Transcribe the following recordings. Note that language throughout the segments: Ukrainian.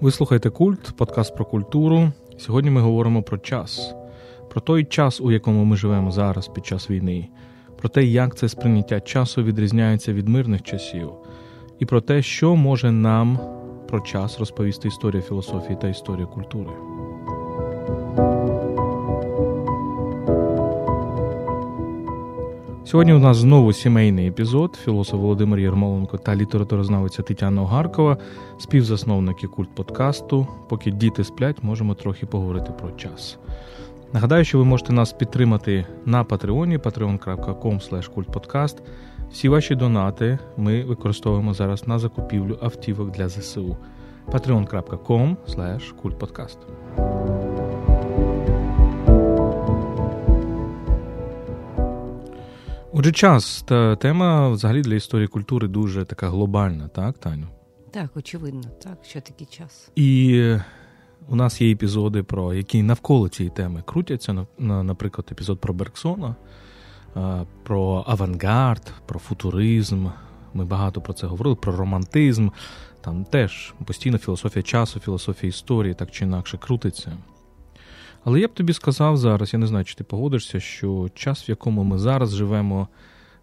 Ви слухаєте культ, подкаст про культуру. Сьогодні ми говоримо про час, про той час, у якому ми живемо зараз під час війни, про те, як це сприйняття часу відрізняється від мирних часів, і про те, що може нам про час розповісти історія філософії та історія культури. Сьогодні у нас знову сімейний епізод. Філософ Володимир Єрмоленко та літературознавиця Тетяна Огаркова, співзасновники культ подкасту. Поки діти сплять, можемо трохи поговорити про час. Нагадаю, що ви можете нас підтримати на Патреоні patreon.com kultpodcast. Всі ваші донати ми використовуємо зараз на закупівлю автівок для ЗСУ. patreon.com kultpodcast. Отже, час та тема взагалі для історії культури дуже така глобальна, так, Таню? Так, очевидно, так, що такий час. І у нас є епізоди, про які навколо цієї теми крутяться. Наприклад, епізод про Бергсона, про авангард, про футуризм. Ми багато про це говорили, про романтизм. Там теж постійно філософія часу, філософія історії так чи інакше крутиться. Але я б тобі сказав зараз, я не знаю, чи ти погодишся, що час, в якому ми зараз живемо,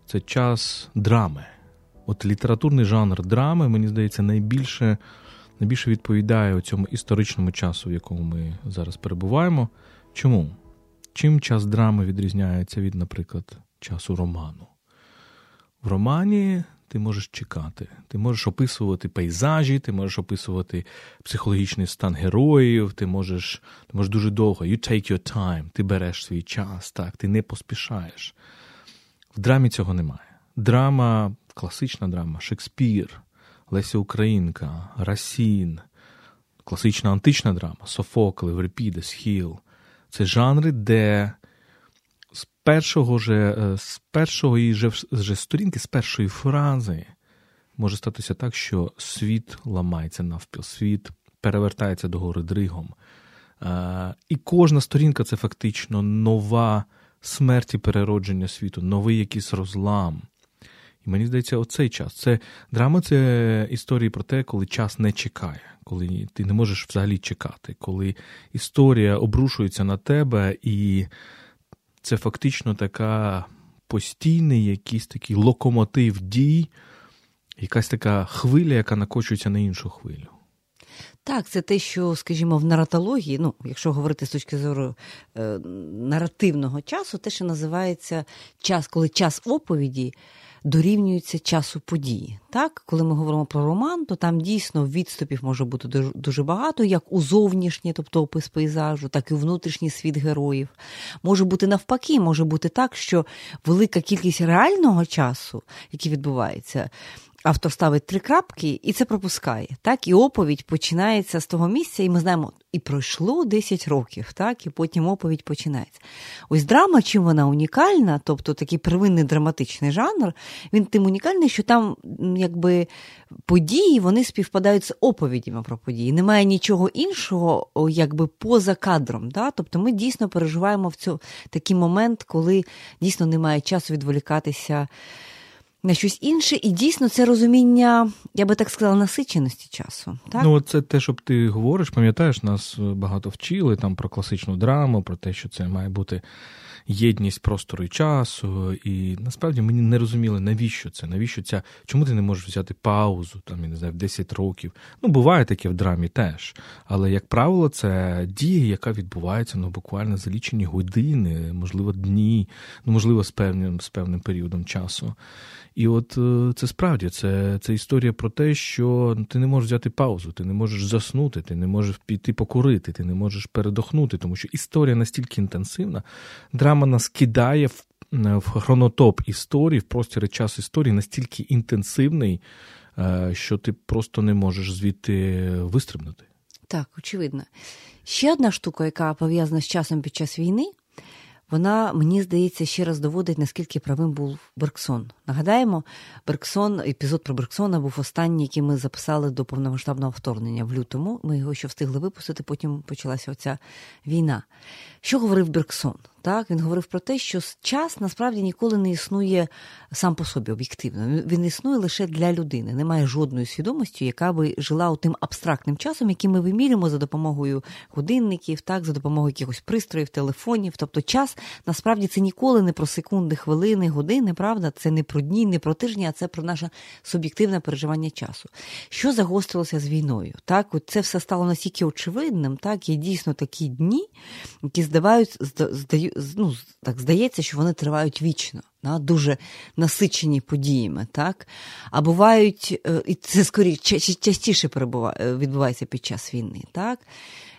це час драми. От літературний жанр драми, мені здається, найбільше найбільше відповідає цьому історичному часу, в якому ми зараз перебуваємо. Чому? Чим час драми відрізняється від, наприклад, часу роману? В романі ти можеш чекати, ти можеш описувати пейзажі, ти можеш описувати психологічний стан героїв, ти можеш ти можеш дуже довго. You take your time, ти береш свій час, так, ти не поспішаєш. В драмі цього немає. Драма, класична драма, Шекспір, Леся Українка, Расін, класична антична драма, Софокл, Еврипід, Есхіл. Це жанри, де першого же, е, з першого же, же сторінки, з першої фрази може статися так, що світ ламається навпіл, світ перевертається догори дригом. Е, і кожна сторінка це фактично нова смерть і переродження світу, новий якийсь розлам. І мені здається, оцей час. Це драма це історії про те, коли час не чекає, коли ти не можеш взагалі чекати, коли історія обрушується на тебе і це фактично така постійний якийсь такий локомотив дій, якась така хвиля, яка накочується на іншу хвилю. Так, це те, що, скажімо, в наратології, ну, якщо говорити з точки зору е, наративного часу, те, що називається час, коли час оповіді дорівнюється часу події. Так, Коли ми говоримо про роман, то там дійсно відступів може бути дуже багато, як у зовнішній, тобто опис пейзажу, так і внутрішній світ героїв. Може бути навпаки, може бути так, що велика кількість реального часу, який відбувається, автор ставить три крапки і це пропускає. Так, І оповідь починається з того місця, і ми знаємо, і пройшло 10 років, так, і потім оповідь починається. Ось драма, чим вона унікальна, тобто такий первинний драматичний жанр, він тим унікальний, що там якби події вони співпадають з оповідями про події. Немає нічого іншого, якби поза кадром. Так? Тобто ми дійсно переживаємо в цю такий момент, коли дійсно немає часу відволікатися на щось інше, і дійсно це розуміння, я би так сказала, насиченості часу. Так? Ну, це те, що ти говориш, пам'ятаєш, нас багато вчили там про класичну драму, про те, що це має бути єдність простору і часу. І насправді мені не розуміли, навіщо це, навіщо ця, чому ти не можеш взяти паузу, там, я не знаю, в 10 років. Ну, буває таке в драмі теж. Але, як правило, це дія, яка відбувається ну, буквально за лічені години, можливо, дні, ну, можливо, з певним, з певним періодом часу. І от е, це справді це це історія про те, що ти не можеш взяти паузу, ти не можеш заснути, ти не можеш піти покурити, ти не можеш передохнути, тому що історія настільки інтенсивна, драма нас кидає в, в хронотоп історії, в простір час історії настільки інтенсивний, е, що ти просто не можеш звідти вистрибнути. Так, очевидно. Ще одна штука, яка пов'язана з часом під час війни вона, мені здається, ще раз доводить, наскільки правим був Берксон. Нагадаємо, Берксон, епізод про Берксона був останній, який ми записали до повномасштабного вторгнення в лютому. Ми його ще встигли випустити, потім почалася оця війна. Що говорив Берксон? Так він говорив про те, що час насправді ніколи не існує сам по собі об'єктивно. Він існує лише для людини. Немає жодної свідомості, яка би жила тим абстрактним часом, який ми вимірюємо за допомогою годинників, так за допомогою якихось пристроїв, телефонів. Тобто, час насправді це ніколи не про секунди, хвилини, години. Правда, це не про дні, не про тижні, а це про наше суб'єктивне переживання часу. Що загострилося з війною? Так, от це все стало настільки очевидним. Так, є дійсно такі дні, які здавають, здаю, ну, так здається, що вони тривають вічно. Да, дуже насичені подіями, так? А бувають, е, і це скоріше частіше е, відбувається під час війни. так?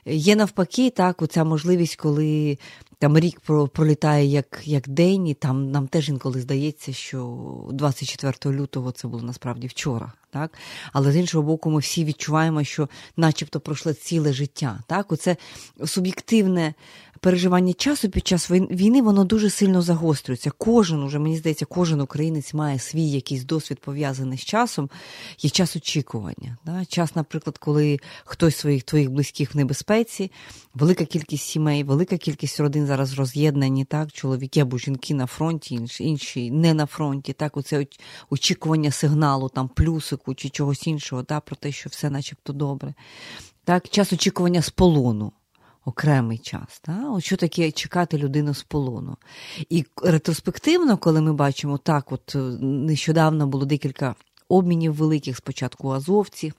Є навпаки, так, оця можливість, коли там рік пролітає як як день, і там нам теж інколи здається, що 24 лютого це було насправді вчора. Так? Але з іншого боку, ми всі відчуваємо, що начебто пройшло ціле життя. Так? Оце суб'єктивне переживання часу під час війни воно дуже сильно загострюється. Кожен уже мені здається, кожен українець має свій якийсь досвід пов'язаний з часом. Є час очікування. Да? Час, наприклад, коли хтось своїх твоїх близьких в небезпеці, велика кількість сімей, велика кількість родин зараз роз'єднані, так, чоловіки або жінки на фронті, інші, інші не на фронті. Так, оце очікування сигналу, там плюсику чи чогось іншого, да, про те, що все начебто добре. Так, час очікування з полону окремий час. Та? От Що таке чекати людину з полону? І ретроспективно, коли ми бачимо так, от е, нещодавно було декілька обмінів великих, спочатку азовці.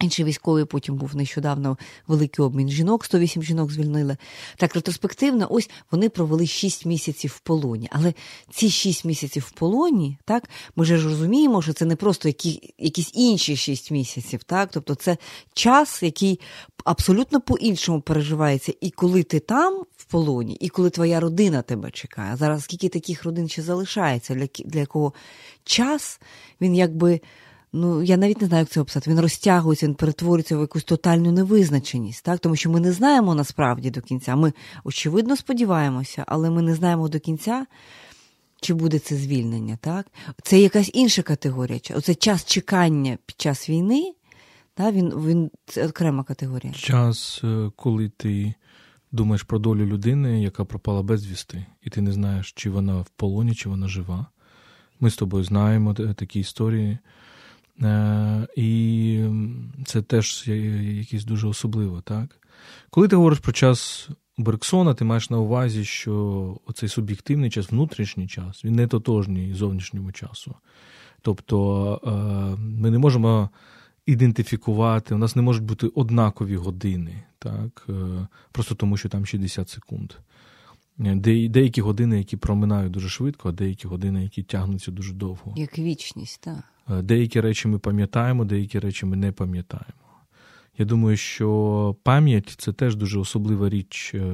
Інший військовий потім був нещодавно великий обмін жінок, 108 жінок звільнили. Так ретроспективно, ось вони провели 6 місяців в полоні. Але ці 6 місяців в полоні, так, ми ж розуміємо, що це не просто які, якісь інші 6 місяців, так, тобто це час, який абсолютно по-іншому переживається. І коли ти там в полоні, і коли твоя родина тебе чекає. Зараз скільки таких родин ще залишається, для, для якого час він якби ну я навіть не знаю, як це описати. Він розтягується, він перетворюється в якусь тотальну невизначеність, так? тому що ми не знаємо насправді до кінця. Ми, очевидно, сподіваємося, але ми не знаємо до кінця. Чи буде це звільнення, так? Це якась інша категорія. Оце час чекання під час війни, так? він він це окрема категорія. Час, е, коли ти думаєш про долю людини, яка пропала безвісти, і ти не знаєш, чи вона в полоні, чи вона жива. Ми з тобою знаємо такі історії. Е, і це теж якесь дуже особливо, так? Коли ти говориш про час Берксона, ти маєш на увазі, що оцей суб'єктивний час, внутрішній час, він не тотожній зовнішньому часу. Тобто е, ми не можемо ідентифікувати, у нас не можуть бути однакові години, так? Е, просто тому, що там 60 секунд. Деякі години, які проминають дуже швидко, а деякі години, які тягнуться дуже довго. Як вічність, так. Е, деякі речі ми пам'ятаємо, деякі речі ми не пам'ятаємо. Я думаю, що пам'ять це теж дуже особлива річ е,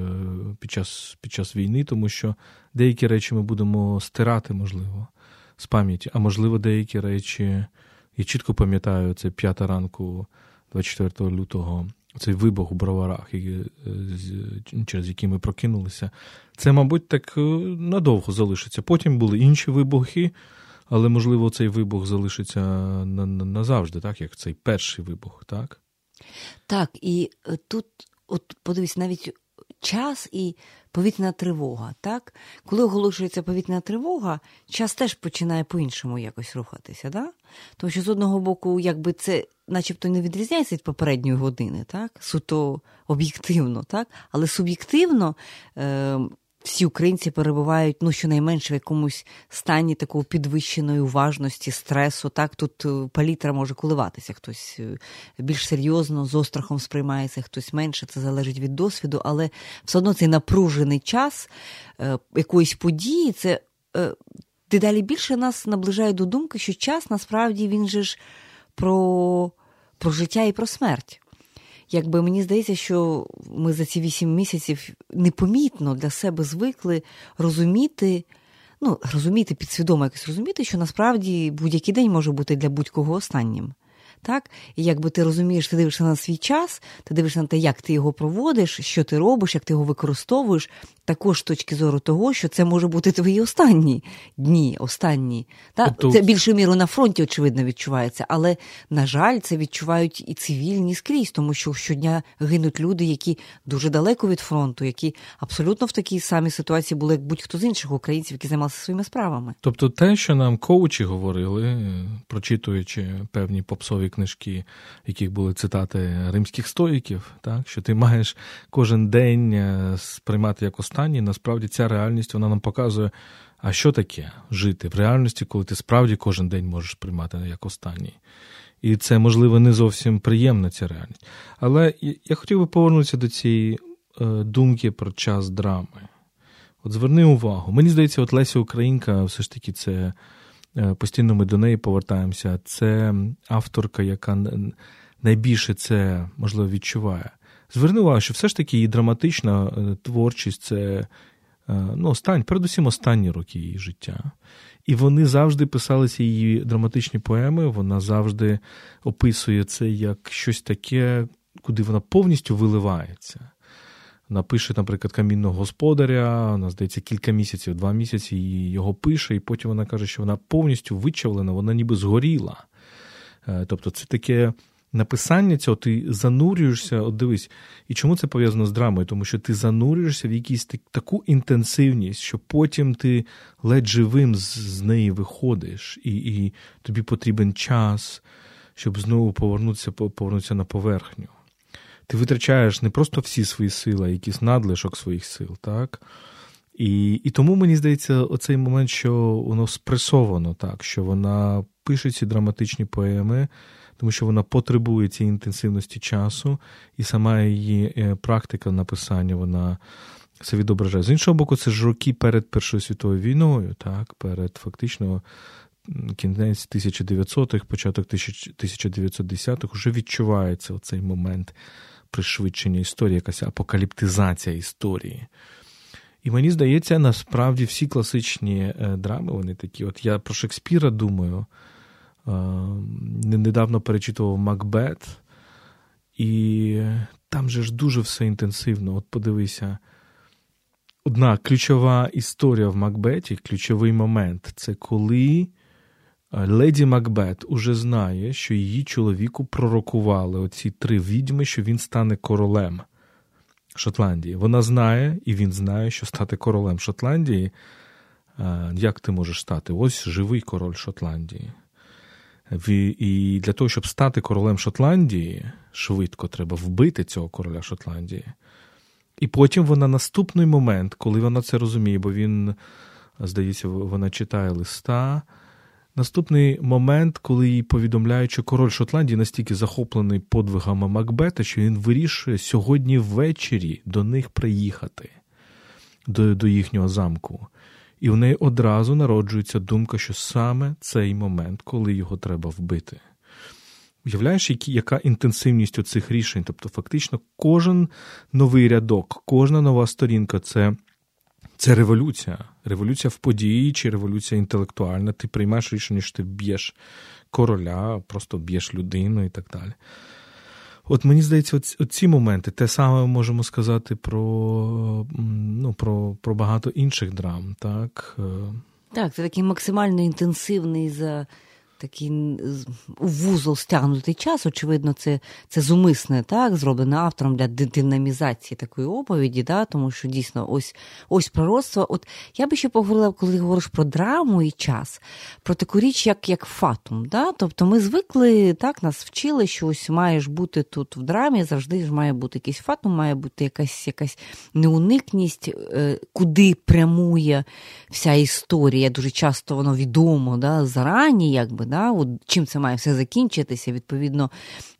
під час під час війни, тому що деякі речі ми будемо стирати, можливо, з пам'яті, а можливо, деякі речі. Я чітко пам'ятаю, це п'ята ранку, 24 лютого, цей вибух у броварах, е, через який ми прокинулися. Це, мабуть, так надовго залишиться. Потім були інші вибухи. Але, можливо, цей вибух залишиться назавжди, так, як цей перший вибух, так? Так, і е, тут, от подивись, навіть час і повітряна тривога. так? Коли оголошується повітряна тривога, час теж починає по-іншому якось рухатися. так? Тому що з одного боку, якби це начебто не відрізняється від попередньої години, так? суто об'єктивно, так? але суб'єктивно. Е- всі українці перебувають ну щонайменше в якомусь стані такого підвищеної уважності, стресу. Так тут е, палітра може коливатися. Хтось е, більш серйозно з острахом сприймається, хтось менше. Це залежить від досвіду, але все одно цей напружений час е, якоїсь події, це дедалі більше нас наближає до думки, що час насправді він же ж про, про життя і про смерть якби мені здається, що ми за ці вісім місяців непомітно для себе звикли розуміти, ну, розуміти, підсвідомо якось розуміти, що насправді будь-який день може бути для будь-кого останнім. Так? І якби ти розумієш, ти дивишся на свій час, ти дивишся на те, як ти його проводиш, що ти робиш, як ти його використовуєш, також з точки зору того, що це може бути твої останні дні, останні. Так? Тобто... Це більшою мірою на фронті, очевидно, відчувається. Але, на жаль, це відчувають і цивільні скрізь, тому що щодня гинуть люди, які дуже далеко від фронту, які абсолютно в такій самій ситуації були, як будь-хто з інших українців, які займалися своїми справами. Тобто, те, що нам коучі говорили, прочитуючи певні попсові книжки, в яких були цитати римських стоїків, так що ти маєш кожен день е, сприймати як останній, насправді ця реальність вона нам показує. А що таке жити в реальності, коли ти справді кожен день можеш приймати як останній? І це, можливо, не зовсім приємна ця реальність. Але я хотів би повернутися до цієї е, думки про час драми. От зверни увагу. Мені здається, от Леся Українка, все ж таки, це постійно ми до неї повертаємося. Це авторка, яка найбільше це можливо відчуває. Зверни увагу, що все ж таки її драматична е, творчість це ну, останні, передусім останні роки її життя. І вони завжди писалися її драматичні поеми. Вона завжди описує це як щось таке, куди вона повністю виливається. Вона пише, наприклад, камінного господаря, вона, здається, кілька місяців, два місяці і його пише, і потім вона каже, що вона повністю вичавлена, вона ніби згоріла. Е, тобто, це таке написання цього, ти занурюєшся, от дивись, і чому це пов'язано з драмою? Тому що ти занурюєшся в якусь таку інтенсивність, що потім ти ледь живим з неї виходиш, і і тобі потрібен час, щоб знову повернутися повернутися на поверхню. Ти витрачаєш не просто всі свої сили, а якийсь надлишок своїх сил, так? І і тому мені здається, оцей момент, що воно спресовано так, що вона пише ці драматичні поеми тому що вона потребує цієї інтенсивності часу, і сама її е, практика написання вона це відображає. З іншого боку, це ж роки перед Першою світовою війною, так, перед фактично. Кінець 1900-х, початок 1910-х вже відчувається оцей момент пришвидшення історії, якась апокаліптизація історії. І мені здається, насправді всі класичні е, драми, вони такі. От я про Шекспіра думаю, недавно перечитував Макбет, і там же ж дуже все інтенсивно. От подивися. Одна ключова історія в Макбеті, ключовий момент це коли леді Макбет уже знає, що її чоловіку пророкували оці три відьми, що він стане королем Шотландії. Вона знає, і він знає, що стати королем Шотландії. Як ти можеш стати? Ось живий король Шотландії. І для того, щоб стати королем Шотландії, швидко треба вбити цього короля Шотландії. І потім вона наступний момент, коли вона це розуміє, бо він, здається, вона читає листа. Наступний момент, коли їй повідомляють, що король Шотландії настільки захоплений подвигами Макбета, що він вирішує сьогодні ввечері до них приїхати, до, до їхнього замку. І в неї одразу народжується думка, що саме цей момент, коли його треба вбити. Уявляєш, яка інтенсивність цих рішень? Тобто, фактично, кожен новий рядок, кожна нова сторінка це це революція. Революція в події чи революція інтелектуальна. Ти приймаєш рішення, що ти б'єш короля, просто б'єш людину і так далі. От мені здається, ці моменти, те саме ми можемо сказати про ну, про, про багато інших драм. Так, е. Так, це такий максимально інтенсивний за такий вузол стягнутий час. Очевидно, це це зумисне, так, зроблено автором для динамізації такої оповіді, да, тому що дійсно ось ось пророцтво. От я би ще поговорила, коли ти говориш про драму і час, про таку річ, як як фатум. Да? Тобто ми звикли, так, нас вчили, що ось маєш бути тут в драмі, завжди ж має бути якийсь фатум, має бути якась якась неуникність, е, куди прямує вся історія. Дуже часто воно відомо да, зарані, якби да, от чим це має все закінчитися. Відповідно,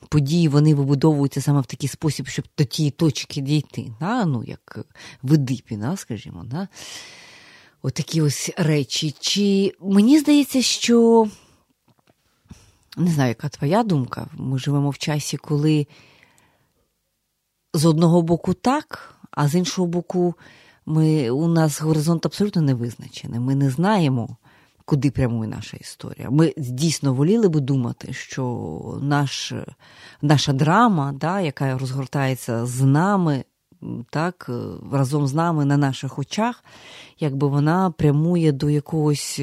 події вони вибудовуються саме в такий спосіб, щоб до тієї точки дійти. Да? Ну, як в Едипі, да, скажімо. Да? Отакі ось речі. Чи мені здається, що не знаю, яка твоя думка? Ми живемо в часі, коли з одного боку так, а з іншого боку, ми, у нас горизонт абсолютно не визначений. Ми не знаємо куди прямує наша історія. Ми дійсно воліли би думати, що наш, наша драма, да, яка розгортається з нами, так, разом з нами на наших очах, якби вона прямує до якогось.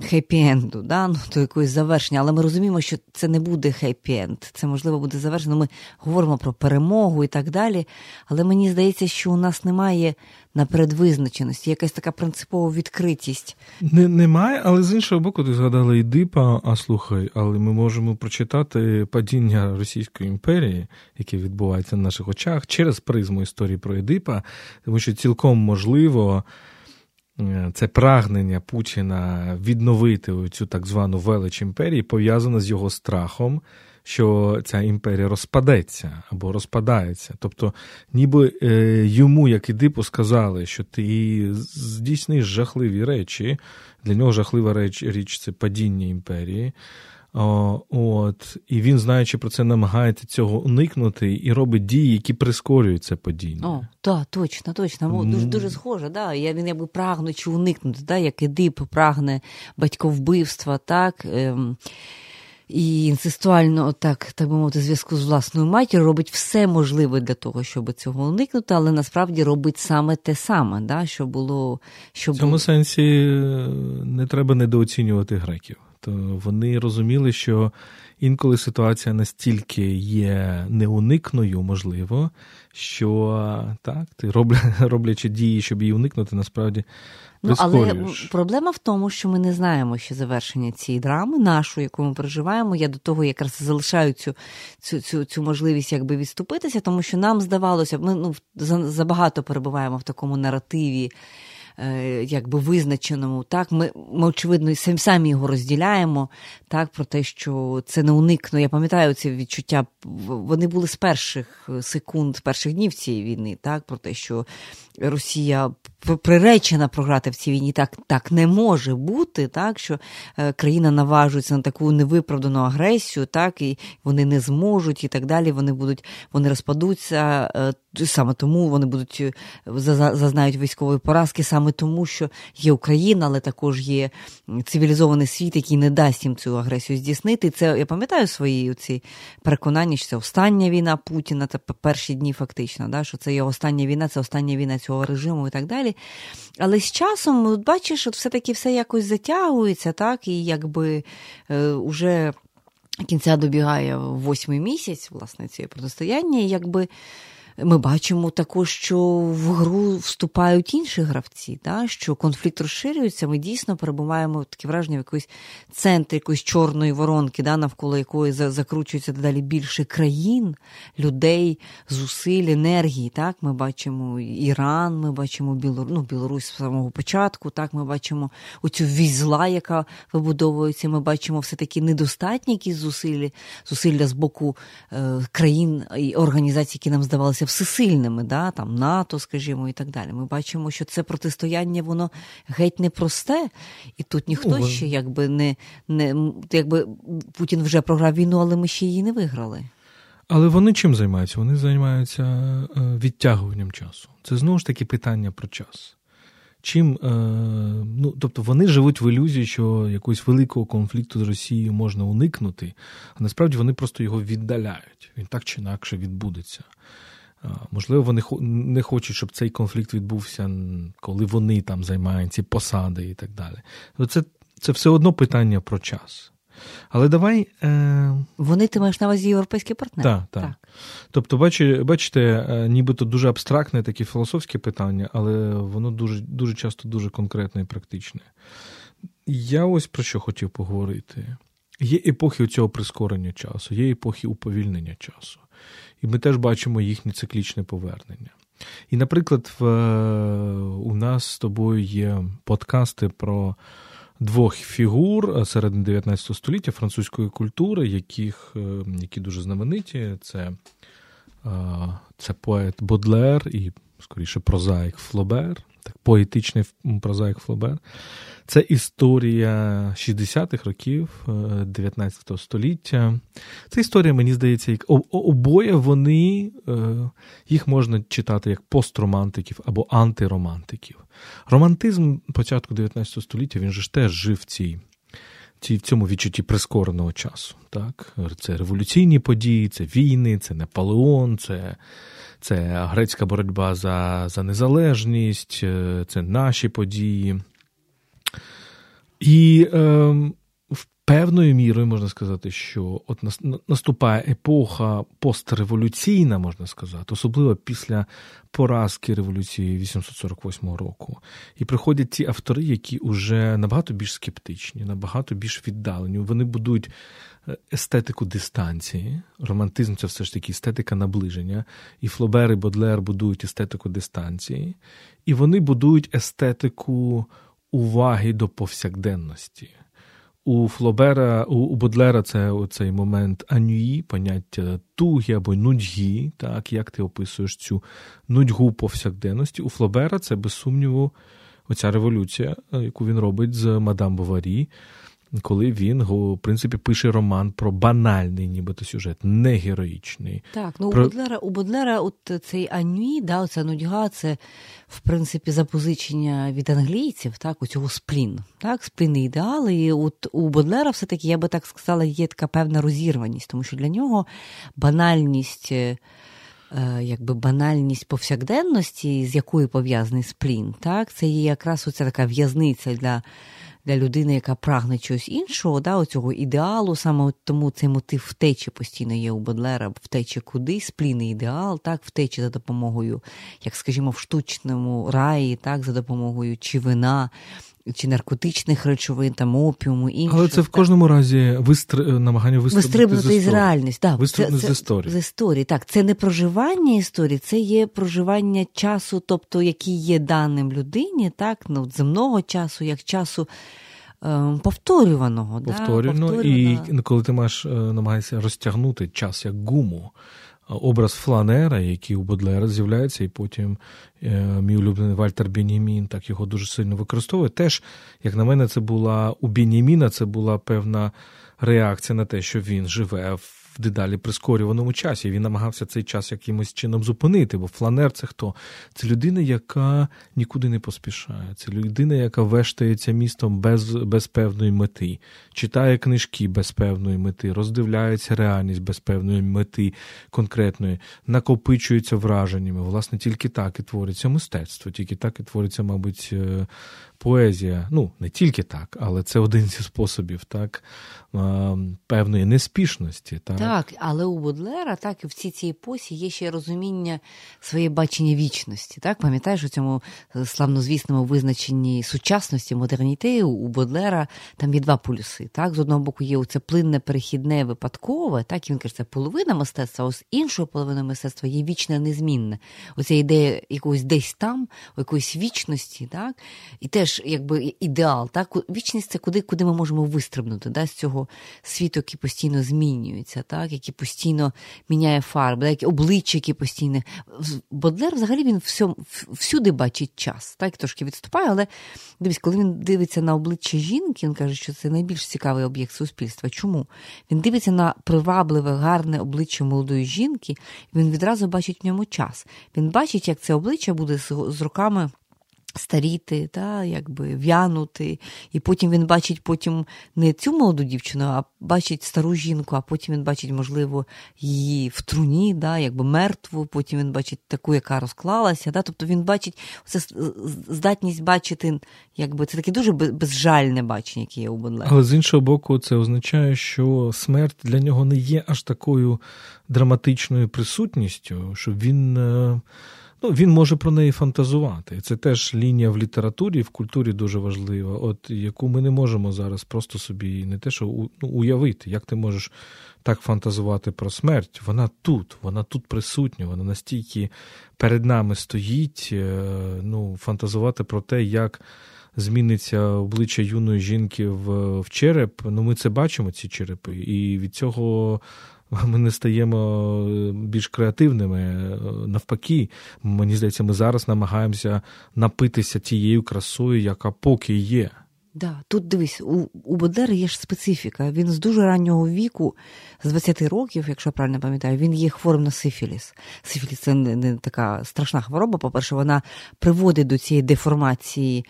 Хеппі-енду, да? ну, до якогось завершення. Але ми розуміємо, що це не буде хеппі-енд, це можливо буде завершено. Ми говоримо про перемогу і так далі. Але мені здається, що у нас немає напередвизначеності, якась така принципова відкритість. Не, Немає, але з іншого боку, ти згадала і Дипа, а слухай, але ми можемо прочитати падіння Російської імперії, яке відбувається на наших очах, через призму історії про Едипа, тому що цілком можливо. Е, це прагнення Путіна відновити цю так звану велич імперії пов'язане з його страхом, що ця імперія розпадеться або розпадається. Тобто, ніби е, йому, як і Дипу, сказали, що ти здійсниш жахливі речі. Для нього жахлива реч, річ це падіння імперії. От, І він, знаючи про це, намагається цього уникнути і робить дії, які прискорюють це падіння. О, так, точно, точно. Дуже дуже схоже. Да. Я, Він якби прагнучи уникнути, да, як Едип прагне батьковбивства, так. Ем, і інцестуально, так, так би мовити, зв'язку з власною матір'ю робить все можливе для того, щоб цього уникнути, але насправді робить саме те саме, да, що було. Що В цьому було... сенсі е, не треба недооцінювати греків. То вони розуміли, що інколи ситуація настільки є неуникною, можливо, що так, ти роблячи дії, щоб її уникнути, насправді. Ну, але проблема в тому, що ми не знаємо ще завершення цієї драми, нашої, яку ми переживаємо. Я до того якраз залишаю цю цю, цю, цю можливість якби відступитися, тому що нам здавалося, ми ну, забагато перебуваємо в такому наративі. Е, якби визначеному. Так, Ми, ми очевидно, самі його розділяємо, так, про те, що це не уникно. Я пам'ятаю ці відчуття, вони були з перших секунд, перших днів цієї війни, так, про те, що Росія приречена програти в цій війні. Так так не може бути, так що е, країна наважується на таку невиправдану агресію, так і вони не зможуть, і так далі. Вони будуть, вони розпадуться. Е, саме тому вони будуть е, зазнають військової поразки, саме тому, що є Україна, але також є цивілізований світ, який не дасть їм цю агресію здійснити. Це я пам'ятаю свої ці переконання, що це остання війна Путіна, це перші дні, фактично, да, що це є остання війна, це остання війна цього режиму і так далі. Але з часом, от бачиш, от все-таки все якось затягується, так, і якби е, уже кінця добігає восьмий місяць, власне, цієї протистояння, і якби. Ми бачимо також, що в гру вступають інші гравці, да? що конфлікт розширюється. Ми дійсно перебуваємо таке враження в якоїсь центрі якоїсь чорної воронки, да? навколо якої закручується дедалі більше країн, людей, зусиль, енергії. Так, ми бачимо Іран, ми бачимо Білор... ну, Білорусь з самого початку. Так, ми бачимо оцю візла, яка вибудовується. Ми бачимо все таки недостатні якісь зусилля, зусилля з боку е, країн і організацій, які нам здавалися всесильними, да, там НАТО, скажімо, і так далі. Ми бачимо, що це протистояння, воно геть непросте, і тут ніхто Ой. ще якби не не якби Путін вже програв війну, але ми ще її не виграли. Але вони чим займаються? Вони займаються е, відтягуванням часу. Це знову ж таки питання про час. Чим, е, ну, Тобто вони живуть в ілюзії, що якогось великого конфлікту з Росією можна уникнути, а насправді вони просто його віддаляють. Він так чи інакше відбудеться. Можливо, вони не хочуть, щоб цей конфлікт відбувся, коли вони там займають ці посади і так далі. Це це все одно питання про час. Але давай. Е... Вони ти маєш на увазі європейські партнери. Так, так. так. Тобто, бачите, бачите, нібито дуже абстрактне таке філософське питання, але воно дуже, дуже часто дуже конкретне і практичне. Я ось про що хотів поговорити. Є епохи цього прискорення часу, є епохи уповільнення часу і ми теж бачимо їхнє циклічне повернення. І, наприклад, в, у нас з тобою є подкасти про двох фігур середини 19 століття французької культури, яких, е, які дуже знамениті. Це це поет Бодлер і, скоріше, прозаїк Флобер. Так, поетичний прозаїк Флобер. Це історія 60-х років 19 е, століття. Це історія, мені здається, як обоє вони е, їх можна читати як постромантиків або антиромантиків. Романтизм початку 19 століття він же ж теж жив в цій. В цьому відчутті прискореного часу. Так? Це революційні події, це війни, це Наполеон, це це грецька боротьба за за незалежність, е, це наші події. І е, певною мірою можна сказати, що от наступає епоха постреволюційна, можна сказати, особливо після поразки революції 848 року. І приходять ті автори, які вже набагато більш скептичні, набагато більш віддалені. Вони будують е, естетику дистанції. Романтизм це все ж таки естетика наближення. І Флобер, і Бодлер будують естетику дистанції, і вони будують естетику уваги до повсякденності. У Флобера, у, у Бодлера це цей момент анюї, поняття туги або нудьгі, так, як ти описуєш цю нудьгу повсякденності. У Флобера це, без сумніву, оця революція, яку він робить з Мадам Боварі коли він в принципі пише роман про банальний, нібито сюжет, не героїчний. Так, ну про... у Бодлера у Бодлера от цей анюї, да, оця нудьга, це в принципі запозичення від англійців, так, у цього сплін, так, сплін ідеали. І от у Бодлера все-таки, я би так сказала, є така певна розірваність, тому що для нього банальність. Е, якби банальність повсякденності, з якою пов'язаний сплін, так, це є якраз оця така в'язниця для для людини, яка прагне чогось іншого, да, оцього ідеалу, саме тому цей мотив втечі постійно є у Бодлера, втечі кудись, сплійний ідеал, так, втечі за допомогою, як скажімо, в штучному раї, так, за допомогою чи вина. Чи наркотичних речовин, там опіуму, іншого. Але це в кожному разі вистр... намагання вистрибнути із реальність. Так, Вистрибнути з історії. З історії. Так, це не проживання історії, це є проживання часу, тобто який є даним людині, так, ну, земного часу, як часу Ем, повторюваного. Повторювано, да? і коли ти маєш е, намагаєшся розтягнути час як гуму, образ фланера, який у Бодлера з'являється, і потім е, мій улюблений Вальтер Бенімін так його дуже сильно використовує. Теж, як на мене, це була у Беніміна, це була певна реакція на те, що він живе в дедалі прискорюваному часі. Він намагався цей час якимось чином зупинити, бо фланер це хто? Це людина, яка нікуди не поспішає. Це людина, яка вештається містом без без певної мети, читає книжки без певної мети, роздивляється реальність без певної мети конкретної, накопичується враженнями. Власне, тільки так і твориться мистецтво, тільки так і твориться, мабуть, е, поезія. Ну, не тільки так, але це один зі способів так, певної неспішності. Так, Так, але у Бодлера, так і в цій цій епосі є ще розуміння своє бачення вічності. Так, Пам'ятаєш у цьому е, славнозвісному визначенні сучасності, модерніти у Бодлера там є два полюси. Так, З одного боку, є оце плинне, перехідне, випадкове, так, і він каже, це половина мистецтва, а з іншою половиною мистецтва є вічне незмінне. Оця ідея якогось десь там, якоїсь вічності, так, і теж якби ідеал. Так, Вічність це куди куди ми можемо вистрибнути да, з цього світу, який постійно змінюється, так, який постійно міняє фарби, так, обличчя, які постійно. Бодлер взагалі він всьому, всюди бачить час. Так, трошки відступає, але дивись, коли він дивиться на обличчя жінки, він каже, що це найбільш цікавий об'єкт суспільства. Чому? Він дивиться на привабливе, гарне обличчя молодої жінки, він відразу бачить в ньому час. Він бачить, як це обличчя буде з роками старіти, та, якби в'янути. І потім він бачить потім не цю молоду дівчину, а бачить стару жінку, а потім він бачить, можливо, її в труні, да, якби мертву, потім він бачить таку, яка розклалася. Да, Тобто він бачить це здатність бачити, якби це таке дуже безжальне бачення, яке є у Бодлера. Але з іншого боку, це означає, що смерть для нього не є аж такою драматичною присутністю, що він. Ну, Він може про неї фантазувати. Це теж лінія в літературі, в культурі дуже важлива, от яку ми не можемо зараз просто собі не те, що ну, уявити, як ти можеш так фантазувати про смерть. Вона тут, вона тут присутня, вона настільки перед нами стоїть. Е, ну, Фантазувати про те, як зміниться обличчя юної жінки в в череп. Ну, Ми це бачимо, ці черепи, і від цього ми не стаємо е, більш креативними. Е, навпаки, мені здається, ми зараз намагаємося напитися тією красою, яка поки є. Да, тут дивись, у у Бодера є ж специфіка. Він з дуже раннього віку, з 20 років, якщо я правильно пам'ятаю, він є хворим на сифіліс. Сифіліс це не, не така страшна хвороба. По-перше, вона приводить до цієї деформації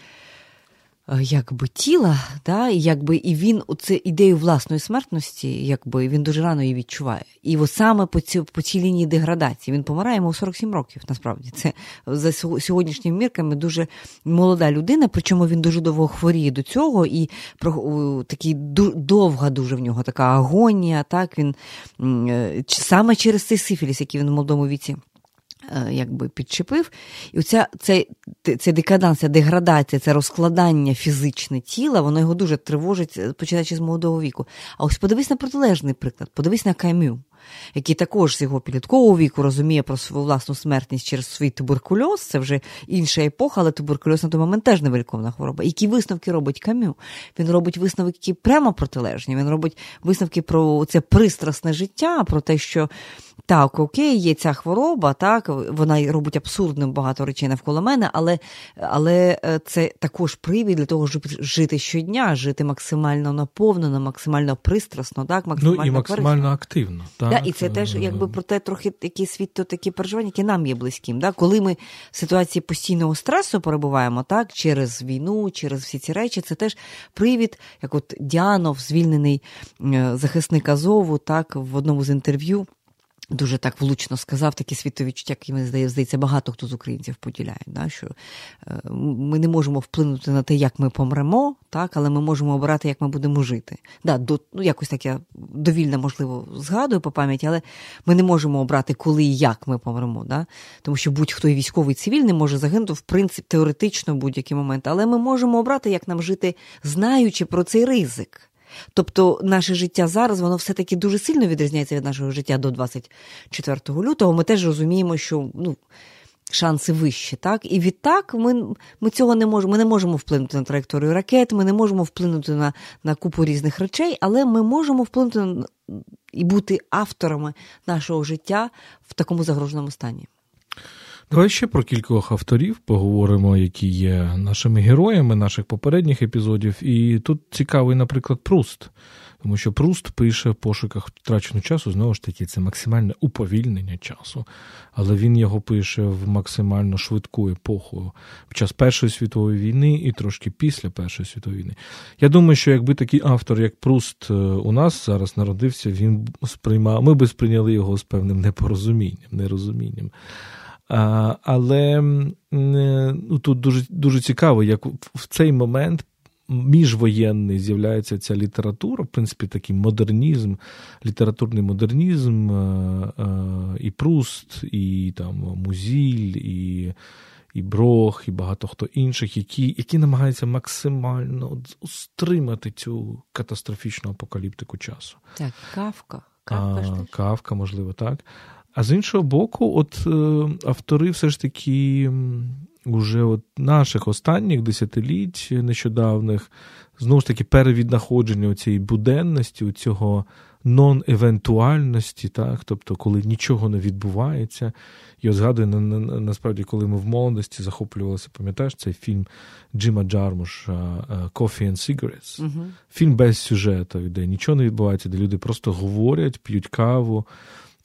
якби тіла, да, і якби і він оце ідею власної смертності, якби він дуже рано її відчуває. І от саме по цій, по цій лінії деградації він помирає йому 47 років. Насправді це за сьогоднішніми мірками дуже молода людина. Причому він дуже довго хворіє до цього, і про такий довга дуже в нього така агонія. Так він е, саме через цей сифіліс, який він в молодому віці. Е, якби підчепив. І оця цей, цей декаданс, ця деградація, це розкладання фізичне тіла, воно його дуже тривожить, е, починаючи з молодого віку. А ось подивись на протилежний приклад, подивись на Кам'ю який також з його підліткового віку розуміє про свою власну смертність через свій туберкульоз, це вже інша епоха, але туберкульоз на той момент теж невиліковна хвороба. Які висновки робить Кам'ю? Він робить висновки, які прямо протилежні. Він робить висновки про це пристрасне життя, про те, що так, окей, є ця хвороба, так, вона робить абсурдним багато речей навколо мене, але але е, це також привід для того, щоб жити щодня, жити максимально наповнено, максимально пристрасно, так, максимально ну і максимально корисно. активно. Так? Да, І це теж якби про те, трохи такий світ, то такі переживання, які нам є близьким. Да? Коли ми в ситуації постійного стресу перебуваємо, так, через війну, через всі ці речі, це теж привід, як от Діанов, звільнений е, захисник Азову, так, в одному з інтерв'ю. Дуже так влучно сказав такі світові чуття, які мені здається, багато хто з українців поділяє. Да, що е, Ми не можемо вплинути на те, як ми помремо, так, але ми можемо обирати, як ми будемо жити. Да, до, ну, Якось так я довільно, можливо, згадую по пам'яті, але ми не можемо обрати, коли і як ми помремо. Да? Тому що будь-хто і військовий цивільний може загинути, в принципі, теоретично будь-який момент. Але ми можемо обрати, як нам жити, знаючи про цей ризик. Тобто наше життя зараз, воно все-таки дуже сильно відрізняється від нашого життя до 24 лютого. Ми теж розуміємо, що ну, шанси вищі. так? І відтак ми ми цього не можемо. Ми не можемо вплинути на траєкторію ракет, ми не можемо вплинути на на купу різних речей, але ми можемо вплинути на, і бути авторами нашого життя в такому загроженому стані. Давай ще про кількох авторів поговоримо, які є нашими героями наших попередніх епізодів. І тут цікавий, наприклад, Пруст. Тому що Пруст пише в пошуках втраченого часу, знову ж таки, це максимальне уповільнення часу, але він його пише в максимально швидку епоху в час Першої світової війни і трошки після Першої світової війни. Я думаю, що якби такий автор, як Пруст, е, у нас зараз народився, він сприймав, ми би сприйняли його з певним непорозумінням, нерозумінням. Але ну, тут дуже дуже цікаво, як в цей момент міжвоєнний з'являється ця література, в принципі, такий модернізм, літературний модернізм, е, е, і Пруст, і там Музіль, і і Брох, і багато хто інших, які які намагаються максимально стримати цю катастрофічну апокаліптику часу. Так, Кавка. Кавка, а, Кавка можливо, так. А з іншого боку, от е, автори все ж таки уже от наших останніх десятиліть нещодавних, знову ж таки, перевіднаходження цієї буденності, цього нон-евентуальності, так, тобто, коли нічого не відбувається. Я згадую, на, на, насправді, коли ми в молодості захоплювалися, пам'ятаєш цей фільм Джима Джармуша Coffee and Cigarettes? Uh-huh. Фільм без сюжету, де нічого не відбувається, де люди просто говорять, п'ють каву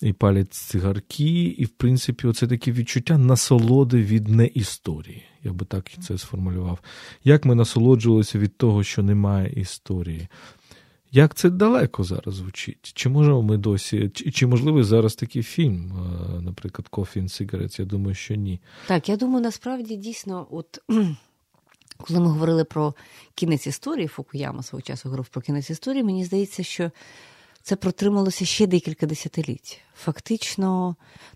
і палять цигарки, і, в принципі, оце таке відчуття насолоди від неісторії. Я би так це сформулював. Як ми насолоджувалися від того, що немає історії? Як це далеко зараз звучить? Чи можемо ми досі, чи, чи можливий зараз такий фільм, наприклад, Coffee and Cigarettes? Я думаю, що ні. Так, я думаю, насправді дійсно, от коли ми говорили про кінець історії, Фукуяма свого часу говорив про кінець історії, мені здається, що це протрималося ще декілька десятиліть. Фактично,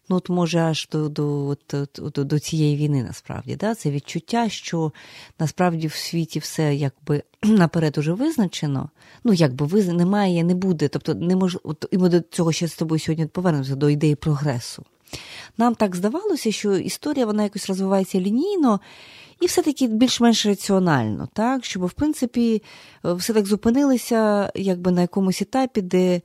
ну от може аж до до, до, до цієї війни насправді. Да? Це відчуття, що насправді в світі все якби наперед уже визначено. Ну, якби виз... немає, не буде. Тобто не мож... от, і ми до цього ще з тобою сьогодні повернемося до ідеї прогресу. Нам так здавалося, що історія вона якось розвивається лінійно і все-таки більш-менш раціонально, так? щоб, в принципі, все так зупинилися якби на якомусь етапі, де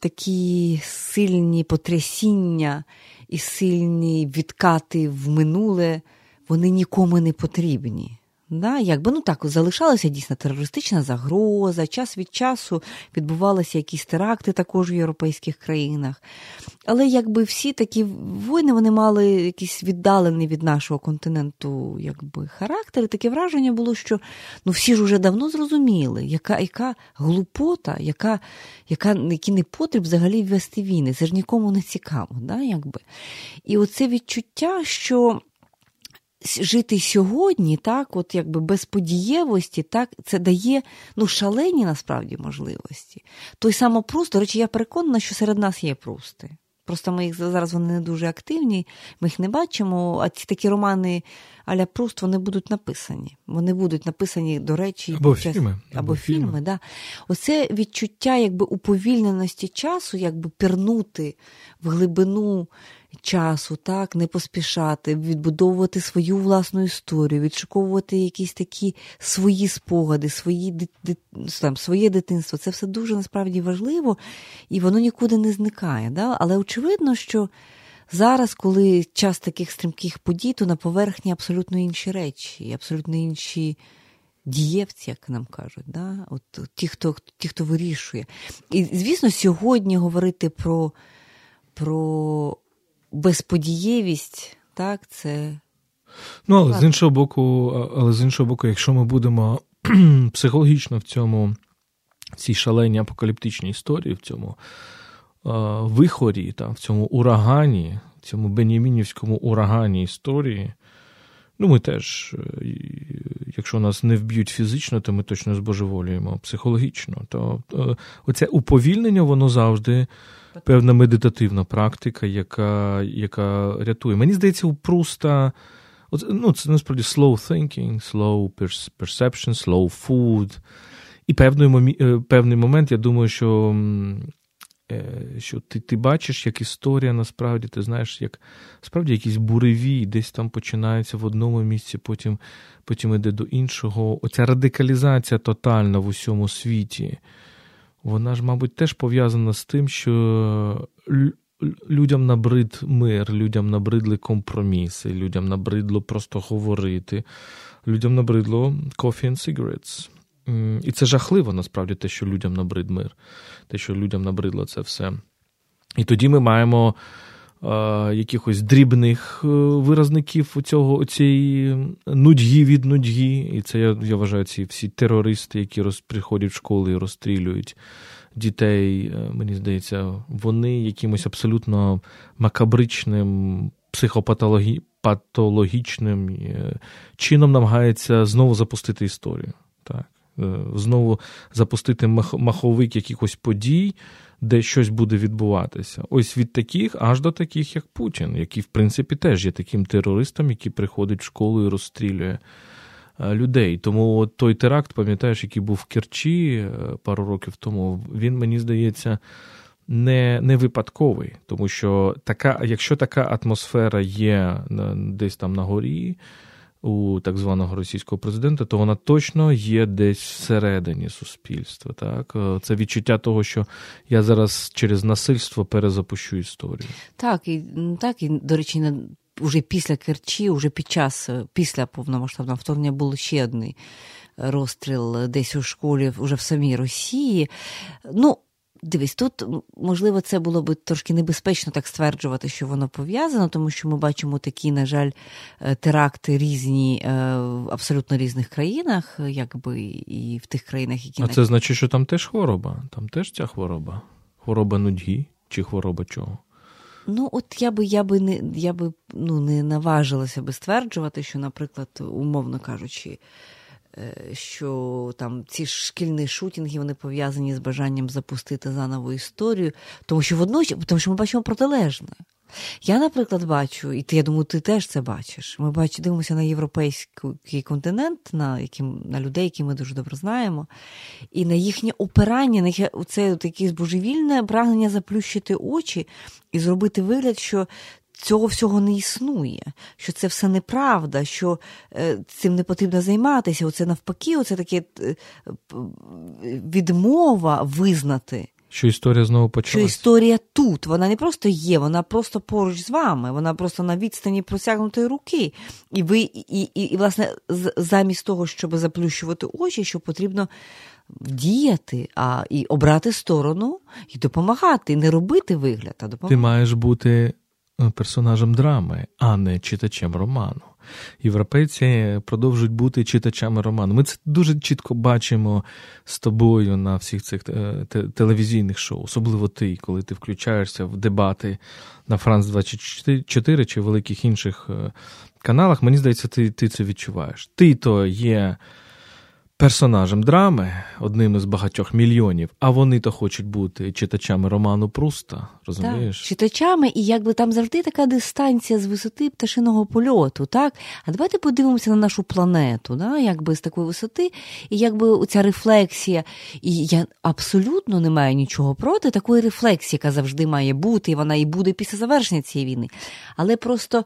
такі сильні потрясіння і сильні відкати в минуле, вони нікому не потрібні. Да, якби ну так залишалася дійсно терористична загроза, час від часу відбувалися якісь теракти також в європейських країнах. Але якби всі такі воїни вони мали якийсь віддалений від нашого континенту якби, характер. І таке враження було, що ну, всі ж уже давно зрозуміли, яка яка глупота, яка, яка, який не потріб взагалі ввести війни. Це ж нікому не цікаво. Да, якби. І оце відчуття, що жити сьогодні, так, от якби без подієвості, так, це дає ну, шалені насправді можливості. Той саме Пруст, до речі, я переконана, що серед нас є прусти. Просто ми їх зараз вони не дуже активні, ми їх не бачимо. А ці такі романи Аля Пруст вони будуть написані. Вони будуть написані, до речі, або час, фільми. Або, або фільми. фільми да. Оце відчуття якби уповільненості часу, якби пірнути в глибину часу, так, не поспішати, відбудовувати свою власну історію, відшуковувати якісь такі свої спогади, свої, там, своє дитинство. Це все дуже насправді важливо і воно нікуди не зникає. Да? Але очевидно, що зараз, коли час таких стрімких подій, то на поверхні абсолютно інші речі, абсолютно інші. Дієвці, як нам кажуть, да? От ті, хто ті, хто вирішує. І, звісно, сьогодні говорити про про безподієвість, так, це. Ну, але з іншого боку, але з іншого боку, якщо ми будемо психологічно в цьому, в цій шаленій апокаліптичній історії, в цьому е, вихорі, там, в цьому урагані, в цьому Бенімінівському урагані історії, ну, ми теж, е, якщо нас не вб'ють фізично, то ми точно збожеволюємо психологічно. То е, оце уповільнення, воно завжди певна медитативна практика, яка яка рятує. Мені здається, у Пруста ну, це насправді slow thinking, slow perception, slow food. І певний е, певний момент, я думаю, що що ти ти бачиш, як історія насправді, ти знаєш, як справді якісь буреві, десь там починається в одному місці, потім потім йде до іншого. Оця радикалізація тотальна в усьому світі вона ж, мабуть, теж пов'язана з тим, що людям набрид мир, людям набридли компроміси, людям набридло просто говорити, людям набридло coffee and cigarettes. І це жахливо насправді те, що людям набрид мир, те, що людям набридло це все. І тоді ми маємо якихось дрібних е, виразників цього цієї нудьги від нудьги. І це я я вважаю ці всі терористи, які роз, приходять в школи і розстрілюють дітей. Е, мені здається, вони якимось абсолютно макабричним, психопатологічним е, чином намагаються знову запустити історію. Так. Знову запустити маховик якихось подій де щось буде відбуватися. Ось від таких аж до таких, як Путін, який, в принципі, теж є таким терористом, який приходить в школу і розстрілює е, людей. Тому той теракт, пам'ятаєш, який був в Керчі е, пару років тому, він мені здається. Не не випадковий, тому що така, якщо така атмосфера є десь там на горі, у так званого російського президента, то вона точно є десь всередині суспільства. Так, е, це відчуття того, що я зараз через насильство перезапущу історію. Так, і так, і до речі, на. Уже після Керчі, уже під час е, після повномасштабного вторгнення був ще одний розстріл десь у школі, вже в самій Росії. Ну, Дивись, тут можливо це було б трошки небезпечно так стверджувати, що воно пов'язано, тому що ми бачимо такі, на жаль, е, теракти різні е, в абсолютно різних країнах, якби і в тих країнах, які а це значить, що там теж хвороба, там теж ця хвороба, хвороба нудьги чи хвороба чого? Ну, от я би я би не я би ну не наважилася би стверджувати, що, наприклад, умовно кажучи. Е, що там ці шкільні шутінги вони пов'язані з бажанням запустити заново історію, тому що водночас, тому що ми бачимо протилежне. Я, наприклад, бачу, і ти, я думаю, ти теж це бачиш. Ми бачимо, дивимося на європейський континент, на які, на людей, які ми дуже добре знаємо, і на їхнє опирання, на це таке божевільне прагнення заплющити очі і зробити вигляд, що цього всього не існує, що це все неправда, що е, цим не потрібно займатися. Оце навпаки, оце таке е, відмова визнати. Що історія знову почалась? Що історія тут, вона не просто є, вона просто поруч з вами, вона просто на відстані просягнутої руки. І ви, і, і, і власне, замість того, щоб заплющувати очі, що потрібно діяти, а і обрати сторону і допомагати, і не робити вигляд, а допомагати. Ти маєш бути персонажем драми, а не читачем роману. Європейці продовжують бути читачами роману. Ми це дуже чітко бачимо з тобою на всіх цих е, телевізійних шоу, особливо ти, коли ти включаєшся в дебати на Франц 24 чи великих інших е, каналах. Мені здається, ти, ти це відчуваєш. Ти то є персонажем драми, одним із багатьох мільйонів, а вони то хочуть бути читачами роману Пруста, розумієш? Так, Читачами, і якби там завжди така дистанція з висоти пташиного польоту, так? А давайте подивимося на нашу планету, да? якби з такої висоти, і якби оця рефлексія. І я абсолютно не маю нічого проти такої рефлексії, яка завжди має бути, і вона і буде після завершення цієї війни. Але просто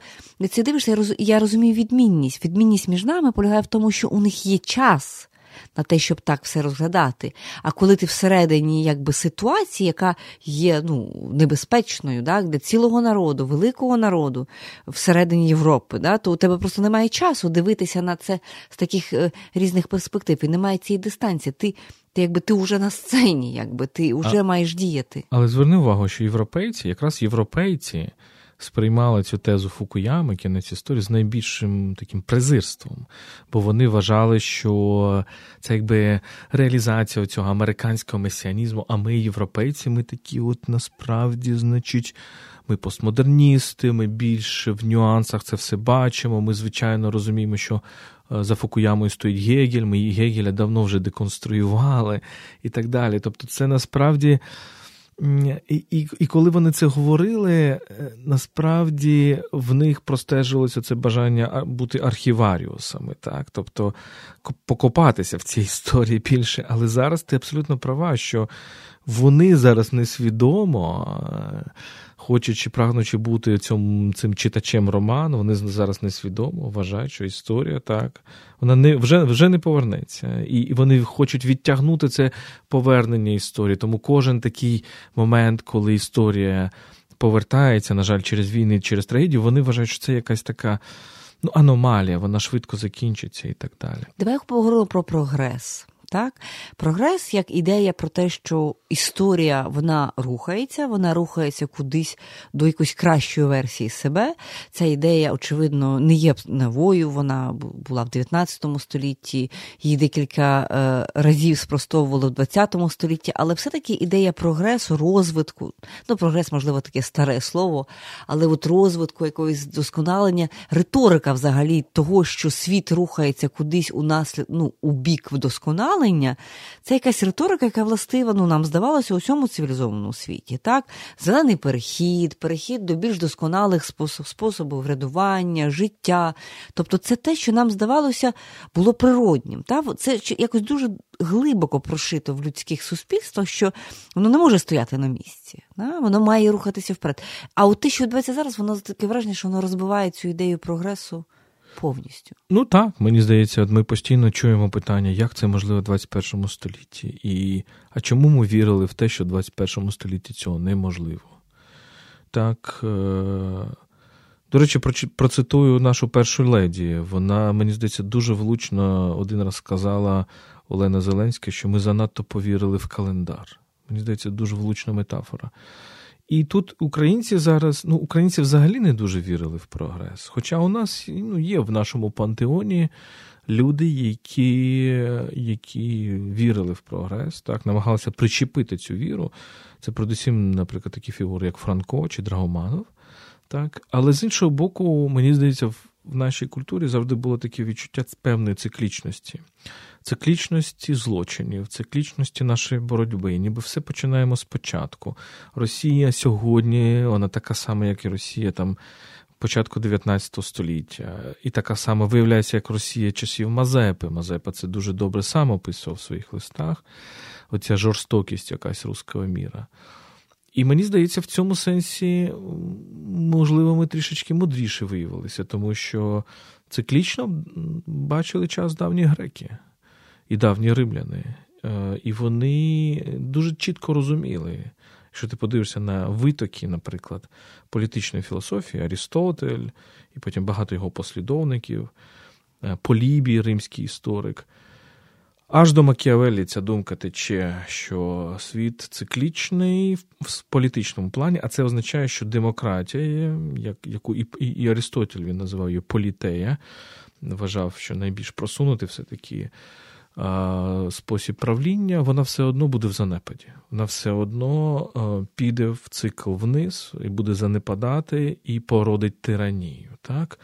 це дивишся, я розумію відмінність. Відмінність між нами полягає в тому, що у них є час на те, щоб так все розглядати. А коли ти всередині якби ситуації, яка є ну, небезпечною так, для цілого народу, великого народу всередині Європи, да, то у тебе просто немає часу дивитися на це з таких е, різних перспектив. І немає цієї дистанції. Ти ти якби ти вже на сцені, якби ти вже маєш діяти. Але зверни увагу, що європейці, якраз європейці сприймали цю тезу Фукуями, кінець історії, з найбільшим таким презирством, бо вони вважали, що це якби реалізація цього американського месіанізму, а ми, європейці, ми такі, от насправді, значить. Ми постмодерністи, ми більше в нюансах це все бачимо. Ми, звичайно, розуміємо, що е, за Фукуямою стоїть Гегель, ми Гегеля давно вже деконструювали і так далі. Тобто, це насправді і, і коли вони це говорили, е, насправді в них простежилося це бажання бути архіваріусами, так? тобто покопатися в цій історії більше. Але зараз ти абсолютно права, що вони зараз несвідомо хочучи, прагнучи бути цьому, цим читачем роману, вони зараз несвідомо вважають, що історія так, вона не вже вже не повернеться. І вони хочуть відтягнути це повернення історії. Тому кожен такий момент, коли історія повертається, на жаль, через війни, через трагедію, вони вважають, що це якась така. Ну, аномалія, вона швидко закінчиться і так далі. Давай поговоримо про прогрес. Так, прогрес як ідея про те, що історія вона рухається, вона рухається кудись до якоїсь кращої версії себе. Ця ідея, очевидно, не є новою. Вона була в 19 столітті, її декілька е, разів спростовували в 20 столітті, але все-таки ідея прогресу, розвитку, ну прогрес, можливо, таке старе слово, але от розвитку, якогось досконалення, риторика взагалі того, що світ рухається кудись у наслід, ну, у бік вдосконалення, це якась риторика, яка властива ну, нам здавалося, у всьому цивілізованому світі. Так? Зелений перехід, перехід до більш досконалих способ, способів врядування, життя. Тобто, це те, що нам здавалося, було природнім. Так? Це якось дуже глибоко прошито в людських суспільствах, що воно не може стояти на місці. Так? Воно має рухатися вперед. А от те, що відбувається зараз, воно таке враження, що воно розбиває цю ідею прогресу повністю. Ну так, мені здається, ми постійно чуємо питання, як це можливо в 21 столітті, і а чому ми вірили в те, що в 21 столітті цього неможливо? Так. Е... До речі, процитую нашу першу леді. Вона, мені здається, дуже влучно один раз сказала Олена Зеленська, що ми занадто повірили в календар. Мені здається, дуже влучна метафора. І тут українці зараз, ну, українці взагалі не дуже вірили в прогрес. Хоча у нас ну, є в нашому пантеоні люди, які які вірили в прогрес, так, намагалися причепити цю віру. Це передусім, наприклад, такі фігури, як Франко чи Драгоманов. Так. Але з іншого боку, мені здається, в нашій культурі завжди було таке відчуття певної циклічності циклічності злочинів, циклічності нашої боротьби. Ніби все починаємо спочатку. Росія сьогодні, вона така сама, як і Росія там. Початку 19 століття, і така сама виявляється, як Росія часів Мазепи. Мазепа це дуже добре сам описував в своїх листах. Оця жорстокість якась руського міра. І мені здається, в цьому сенсі, можливо, ми трішечки мудріше виявилися, тому що циклічно бачили час давні греки і давні римляни. і вони дуже чітко розуміли. Якщо ти подивишся на витоки, наприклад, політичної філософії, Арістотель, і потім багато його послідовників, Полібій, римський історик. Аж до Макіавеллі ця думка тече, що світ циклічний в політичному плані, а це означає, що демократія, як, яку і, і Аристотель він називав її політея, вважав, що найбільш просунутий все-таки спосіб правління, вона все одно буде в занепаді. Вона все одно піде в цикл вниз і буде занепадати і породить тиранію. так?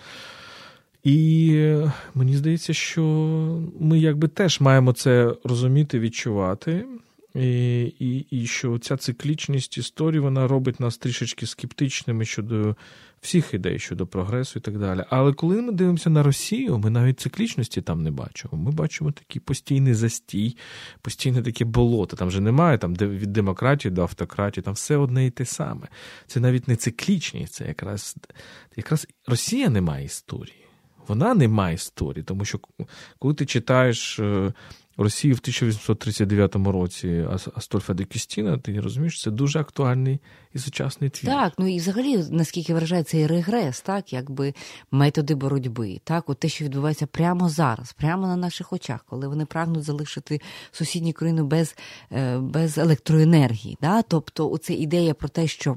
І мені здається, що ми якби теж маємо це розуміти, відчувати, і і, і що ця циклічність історії вона робить нас трішечки скептичними щодо всіх ідей, щодо прогресу і так далі. Але коли ми дивимося на Росію, ми навіть циклічності там не бачимо. Ми бачимо такий постійний застій, постійне таке болото. Там же немає там від демократії до автократії, там все одне і те саме. Це навіть не циклічність, це якраз якраз Росія не має історії вона не має історії, тому що коли ти читаєш Росію в 1839 році Астольфа де Кістіна, ти розумієш, це дуже актуальний і сучасний твір. Так, ну і взагалі, наскільки вражає цей регрес, так, якби методи боротьби, так, от те, що відбувається прямо зараз, прямо на наших очах, коли вони прагнуть залишити сусідню країну без е, без електроенергії. Да? Тобто, оця ідея про те, що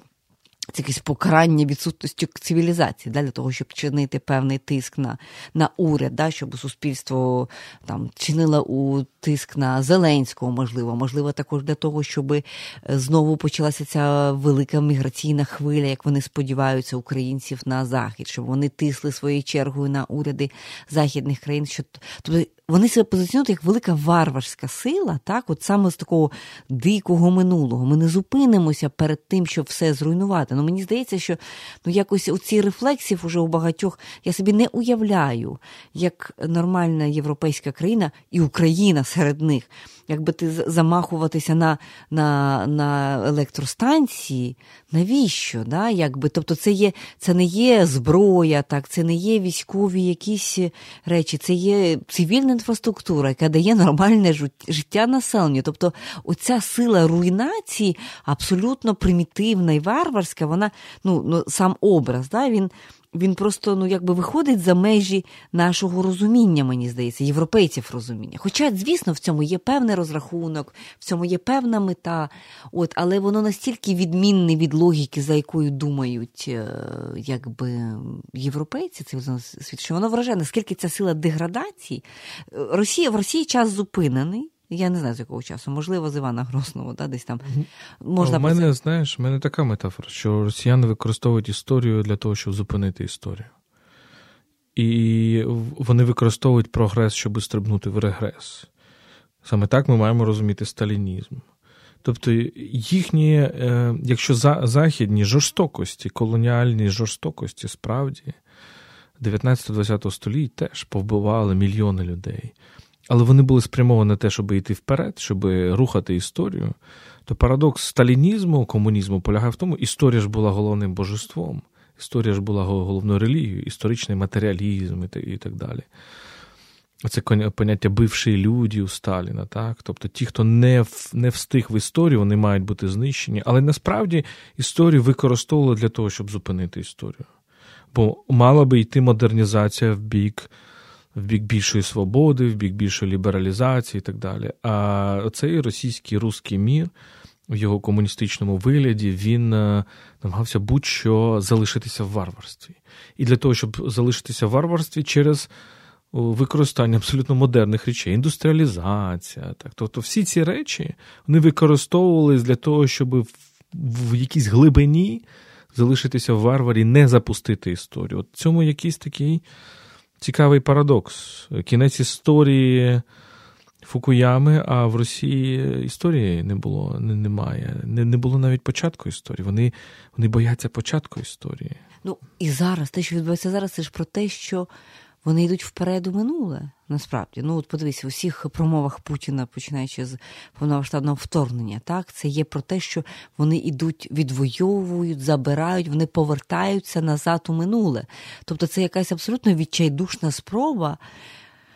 це якесь покарання відсутності цивілізації да, для того, щоб чинити певний тиск на на уряд, да, щоб суспільство там чинило у тиск на Зеленського, можливо, можливо, також для того, щоб е, знову почалася ця велика міграційна хвиля, як вони сподіваються, українців на захід, щоб вони тисли своєю чергою на уряди західних країн. Що тобто вони себе позиціонують як велика варварська сила, так, от саме з такого дикого минулого. Ми не зупинимося перед тим, щоб все зруйнувати. Ну мені здається, що ну якось у ці рефлексів уже у багатьох я собі не уявляю, як нормальна європейська країна і Україна серед них якби ти замахуватися на на, на електростанції, навіщо? Да? Якби, Тобто це є, це не є зброя, так, це не є військові якісь речі, це є цивільна інфраструктура, яка дає нормальне життя населенню. Тобто оця сила руйнації абсолютно примітивна і варварська, вона, ну, ну сам образ, да, він він просто ну якби виходить за межі нашого розуміння, мені здається, європейців розуміння. Хоча, звісно, в цьому є певний розрахунок, в цьому є певна мета, от, але воно настільки відмінне від логіки, за якою думають е, якби європейці, це світ, що воно вражає, наскільки ця сила деградації. Росія в Росії час зупинений. Я не знаю, з якого часу, можливо, з Івана Грозного, да, десь там можна. У мене, знаєш, в мене така метафора, що росіяни використовують історію для того, щоб зупинити історію. І вони використовують прогрес, щоб стрибнути в регрес. Саме так ми маємо розуміти сталінізм. Тобто, їхні, е, якщо західні жорстокості, колоніальні жорстокості, справді, 19-20 століть теж повбивали мільйони людей але вони були спрямовані на те, щоб йти вперед, щоб рухати історію, то парадокс сталінізму, комунізму полягає в тому, історія ж була головним божеством, історія ж була головною релігією, історичний матеріалізм і так далі. Це поняття бивші люди у Сталіна, так? Тобто ті, хто не не встиг в історію, вони мають бути знищені. Але насправді історію використовували для того, щоб зупинити історію. Бо мала би йти модернізація в бік в бік більшої свободи, в бік більшої лібералізації і так далі. А цей російський русський мір в його комуністичному вигляді він е, намагався будь-що залишитися в варварстві. І для того, щоб залишитися в варварстві через використання абсолютно модерних речей, індустріалізація. Так. Тобто всі ці речі вони використовувалися для того, щоб в якійсь глибині залишитися в варварі, не запустити історію. От цьому якийсь такий цікавий парадокс. Кінець історії Фукуями, а в Росії історії не було, не, немає. Не, не було навіть початку історії. Вони, Вони бояться початку історії. Ну і зараз те, що відбувається зараз, це ж про те, що вони йдуть вперед у минуле. Насправді, ну от подивись, в усіх промовах Путіна, починаючи з повномасштабного вторгнення, так це є про те, що вони йдуть, відвоюють, забирають, вони повертаються назад у минуле. Тобто, це якась абсолютно відчайдушна спроба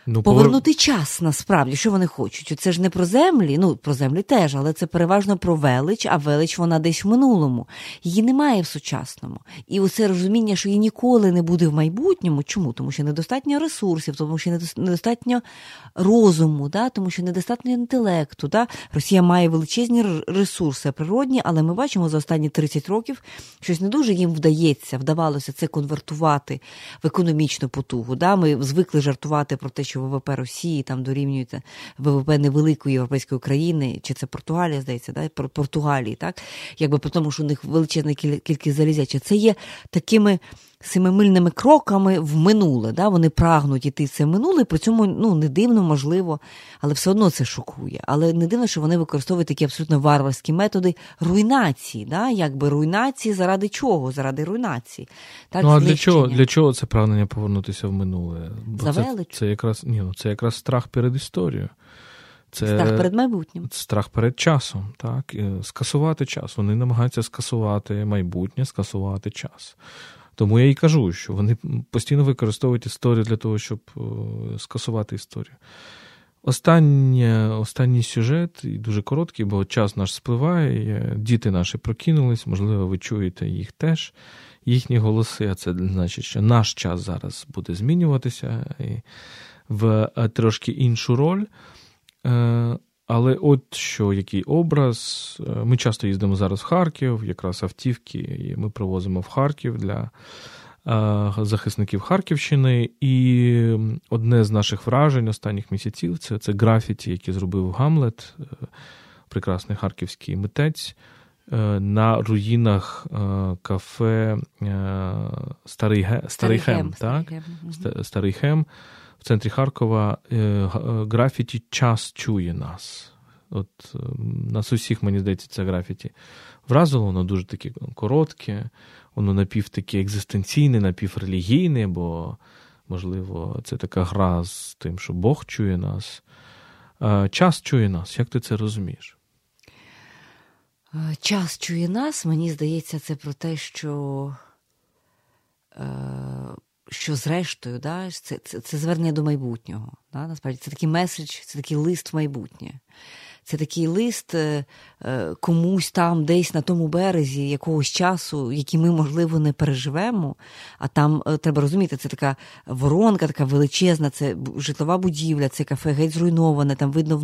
Ну, Повернути повер... час насправді, що вони хочуть. Це ж не про землі, ну про землі теж, але це переважно про велич, а велич вона десь в минулому. Її немає в сучасному. І оце розуміння, що її ніколи не буде в майбутньому. Чому? Тому що недостатньо ресурсів, тому що недостатньо розуму, да? тому що недостатньо інтелекту. Да? Росія має величезні ресурси природні, але ми бачимо за останні 30 років, щось не дуже їм вдається, вдавалося це конвертувати в економічну потугу. Да? Ми звикли жартувати про те, ВВП Росії там дорівнюється ВВП невеликої європейської країни, чи це Португалія, здається, да? Португалії, так? Якби тому, що у них величезна кількість залізяча. Це є такими семимильними кроками в минуле. Да? Вони прагнуть іти це минуле, при цьому ну, не дивно, можливо, але все одно це шокує. Але не дивно, що вони використовують такі абсолютно варварські методи руйнації. Да? Якби руйнації заради чого? Заради руйнації. Так, Ну а для чого для чого це прагнення повернутися в минуле? Бо це, це якраз ні, ну, це якраз страх перед історією. Це страх перед майбутнім. Страх перед часом, так? Скасувати час. Вони намагаються скасувати майбутнє, скасувати час. Тому я і кажу, що вони постійно використовують історію для того, щоб скасувати історію. Останнє, Останній сюжет, і дуже короткий, бо час наш спливає, діти наші прокинулись, можливо, ви чуєте їх теж, їхні голоси, а це значить, що наш час зараз буде змінюватися і в е, трошки іншу роль. Але от що який образ. Е, ми часто їздимо зараз в Харків, якраз автівки, і ми привозимо в Харків для е, захисників Харківщини. І одне з наших вражень останніх місяців це це графіті, які зробив Гамлет, е, прекрасний харківський митець. На руїнах кафе Старий Старий, Старий Хем, Хем, так? Старий Хем в центрі Харкова е, е, графіті час чує нас. От е, Нас усіх, мені здається, це графіті вразило, воно дуже таке коротке, воно напів таке екзистенційне, напіврелігійне, бо, можливо, це така гра з тим, що Бог чує нас. Час чує нас. Як ти це розумієш? Час чує нас, мені здається, це про те, що що зрештою, да, це це, це звернення до майбутнього. Да, Насправді це такий меседж, це такий лист в майбутнє. Це такий лист е, е, комусь там, десь на тому березі якогось часу, який ми, можливо, не переживемо. А там е, треба розуміти, це така воронка, така величезна, це житлова будівля, це кафе геть зруйноване. Там видно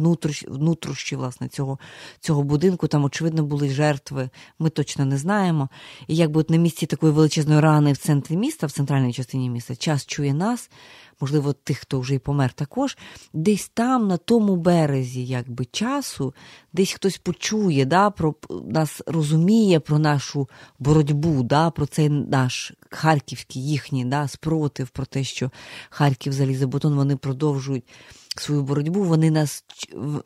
внутрішні, власне, цього цього будинку. Там, очевидно, були жертви. Ми точно не знаємо. І якби от на місці такої величезної рани в центрі міста, в центральній частині міста, час чує нас можливо, тих, хто вже й помер, також десь там, на тому березі, якби часу, десь хтось почує, да, про нас розуміє про нашу боротьбу, да, про цей наш харківський їхній да, спротив, про те, що Харків залізобетон, вони продовжують. Свою боротьбу вони нас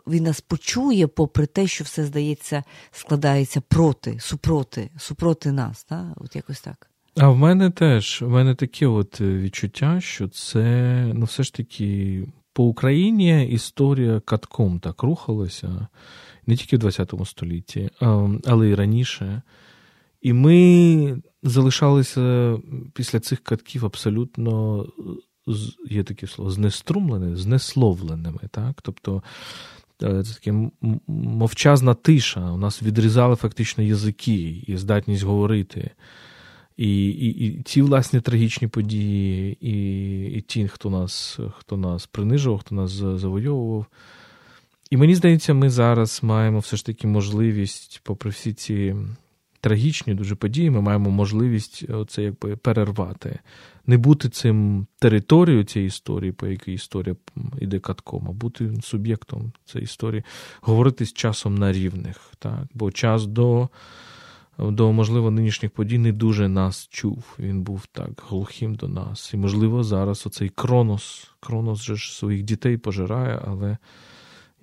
він нас почує, попри те, що все здається, складається проти, супроти, супроти нас. Да? От якось так. А в мене теж в мене таке от е, відчуття, що це ну, все ж таки по Україні історія катком так рухалася, не тільки в 20 столітті, але й раніше. І ми залишалися після цих катків абсолютно є таке слово, знеструмленими, знесловленими. Так? Тобто е, це таке мовчазна тиша. У нас відрізали фактично язики і здатність говорити. І і, і ці власні трагічні події, і і ті, хто нас хто нас принижував, хто нас завойовував. І мені здається, ми зараз маємо все ж таки можливість, попри всі ці трагічні дуже події, ми маємо можливість це якби перервати, не бути цим територією цієї історії, по якій історія йде катком, а бути суб'єктом цієї історії, говорити з часом на рівних. Так? Бо час до до, можливо, нинішніх подій не дуже нас чув. Він був так глухим до нас. І, можливо, зараз оцей Кронос, Кронос же ж своїх дітей пожирає, але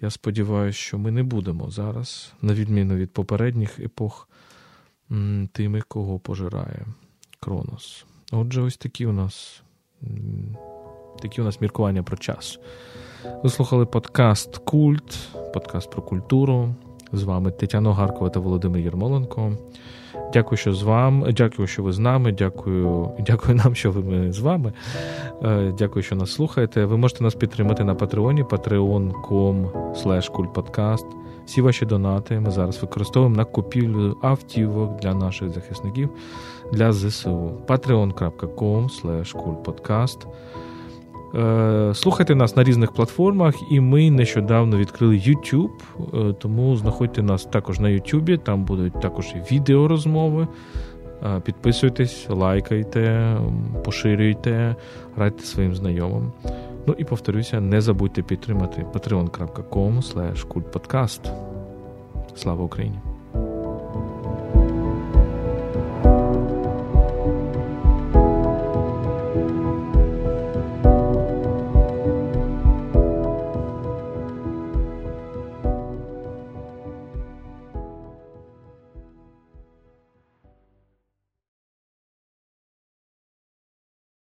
я сподіваюся, що ми не будемо зараз, на відміну від попередніх епох, тими, кого пожирає Кронос. Отже, ось такі у нас такі у нас міркування про час. Ви слухали подкаст Культ, подкаст про культуру. З вами Тетяна Гаркова та Володимир Єрмоленко. Дякую, що з вами. Дякую, що ви з нами. Дякую, дякую нам, що ви з вами. Е, дякую, що нас слухаєте. Ви можете нас підтримати на Патреоні, patreon.com. Всі ваші донати ми зараз використовуємо на купівлю автівок для наших захисників для ЗСУ. patreon.com слухайте нас на різних платформах, і ми нещодавно відкрили YouTube, е, тому знаходьте нас також на YouTube, там будуть також і відеорозмови. Е, підписуйтесь, лайкайте, поширюйте, радьте своїм знайомим. Ну і повторюся, не забудьте підтримати patreon.com kultpodcast. Слава Україні!